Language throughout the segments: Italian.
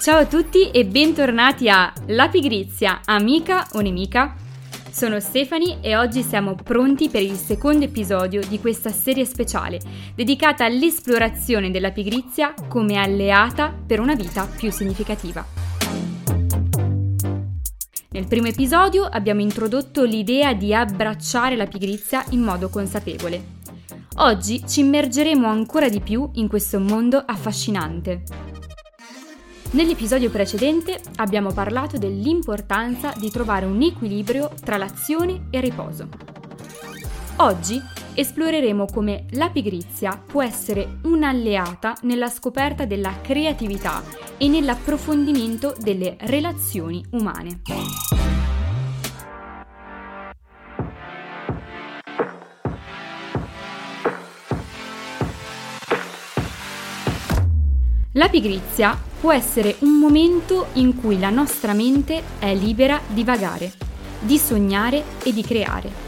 Ciao a tutti e bentornati a La Pigrizia, amica o nemica? Sono Stefani e oggi siamo pronti per il secondo episodio di questa serie speciale dedicata all'esplorazione della pigrizia come alleata per una vita più significativa. Nel primo episodio abbiamo introdotto l'idea di abbracciare la pigrizia in modo consapevole. Oggi ci immergeremo ancora di più in questo mondo affascinante. Nell'episodio precedente abbiamo parlato dell'importanza di trovare un equilibrio tra l'azione e il riposo. Oggi esploreremo come la pigrizia può essere un'alleata nella scoperta della creatività e nell'approfondimento delle relazioni umane. La pigrizia può essere un momento in cui la nostra mente è libera di vagare, di sognare e di creare.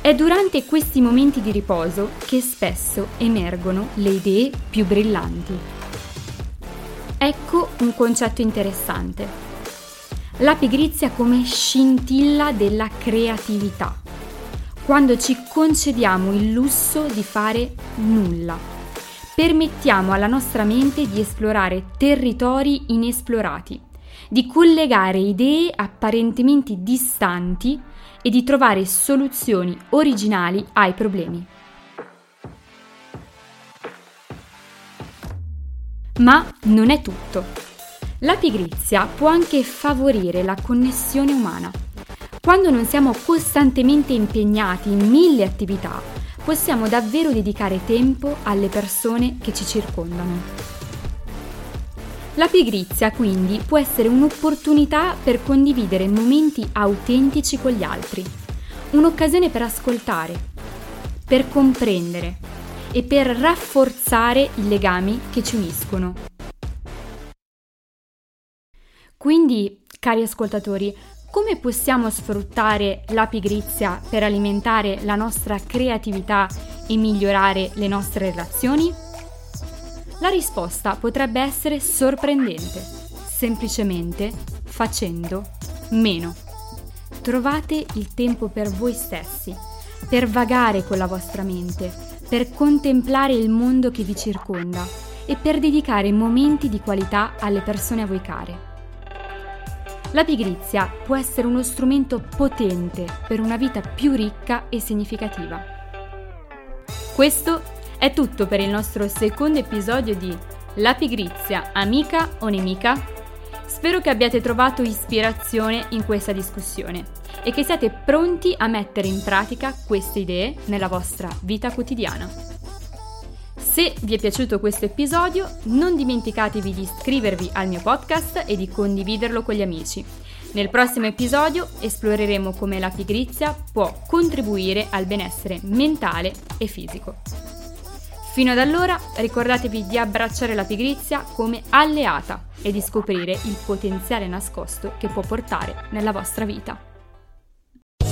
È durante questi momenti di riposo che spesso emergono le idee più brillanti. Ecco un concetto interessante. La pigrizia come scintilla della creatività, quando ci concediamo il lusso di fare nulla permettiamo alla nostra mente di esplorare territori inesplorati, di collegare idee apparentemente distanti e di trovare soluzioni originali ai problemi. Ma non è tutto. La pigrizia può anche favorire la connessione umana. Quando non siamo costantemente impegnati in mille attività, possiamo davvero dedicare tempo alle persone che ci circondano. La pigrizia quindi può essere un'opportunità per condividere momenti autentici con gli altri, un'occasione per ascoltare, per comprendere e per rafforzare i legami che ci uniscono. Quindi, cari ascoltatori, come possiamo sfruttare la pigrizia per alimentare la nostra creatività e migliorare le nostre relazioni? La risposta potrebbe essere sorprendente, semplicemente facendo meno. Trovate il tempo per voi stessi, per vagare con la vostra mente, per contemplare il mondo che vi circonda e per dedicare momenti di qualità alle persone a voi care. La pigrizia può essere uno strumento potente per una vita più ricca e significativa. Questo è tutto per il nostro secondo episodio di La pigrizia, amica o nemica? Spero che abbiate trovato ispirazione in questa discussione e che siate pronti a mettere in pratica queste idee nella vostra vita quotidiana. Se vi è piaciuto questo episodio, non dimenticatevi di iscrivervi al mio podcast e di condividerlo con gli amici. Nel prossimo episodio esploreremo come la pigrizia può contribuire al benessere mentale e fisico. Fino ad allora ricordatevi di abbracciare la pigrizia come alleata e di scoprire il potenziale nascosto che può portare nella vostra vita.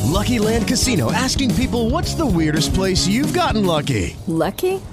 Lucky Land Casino asking people what's the weirdest place you've gotten lucky? Lucky?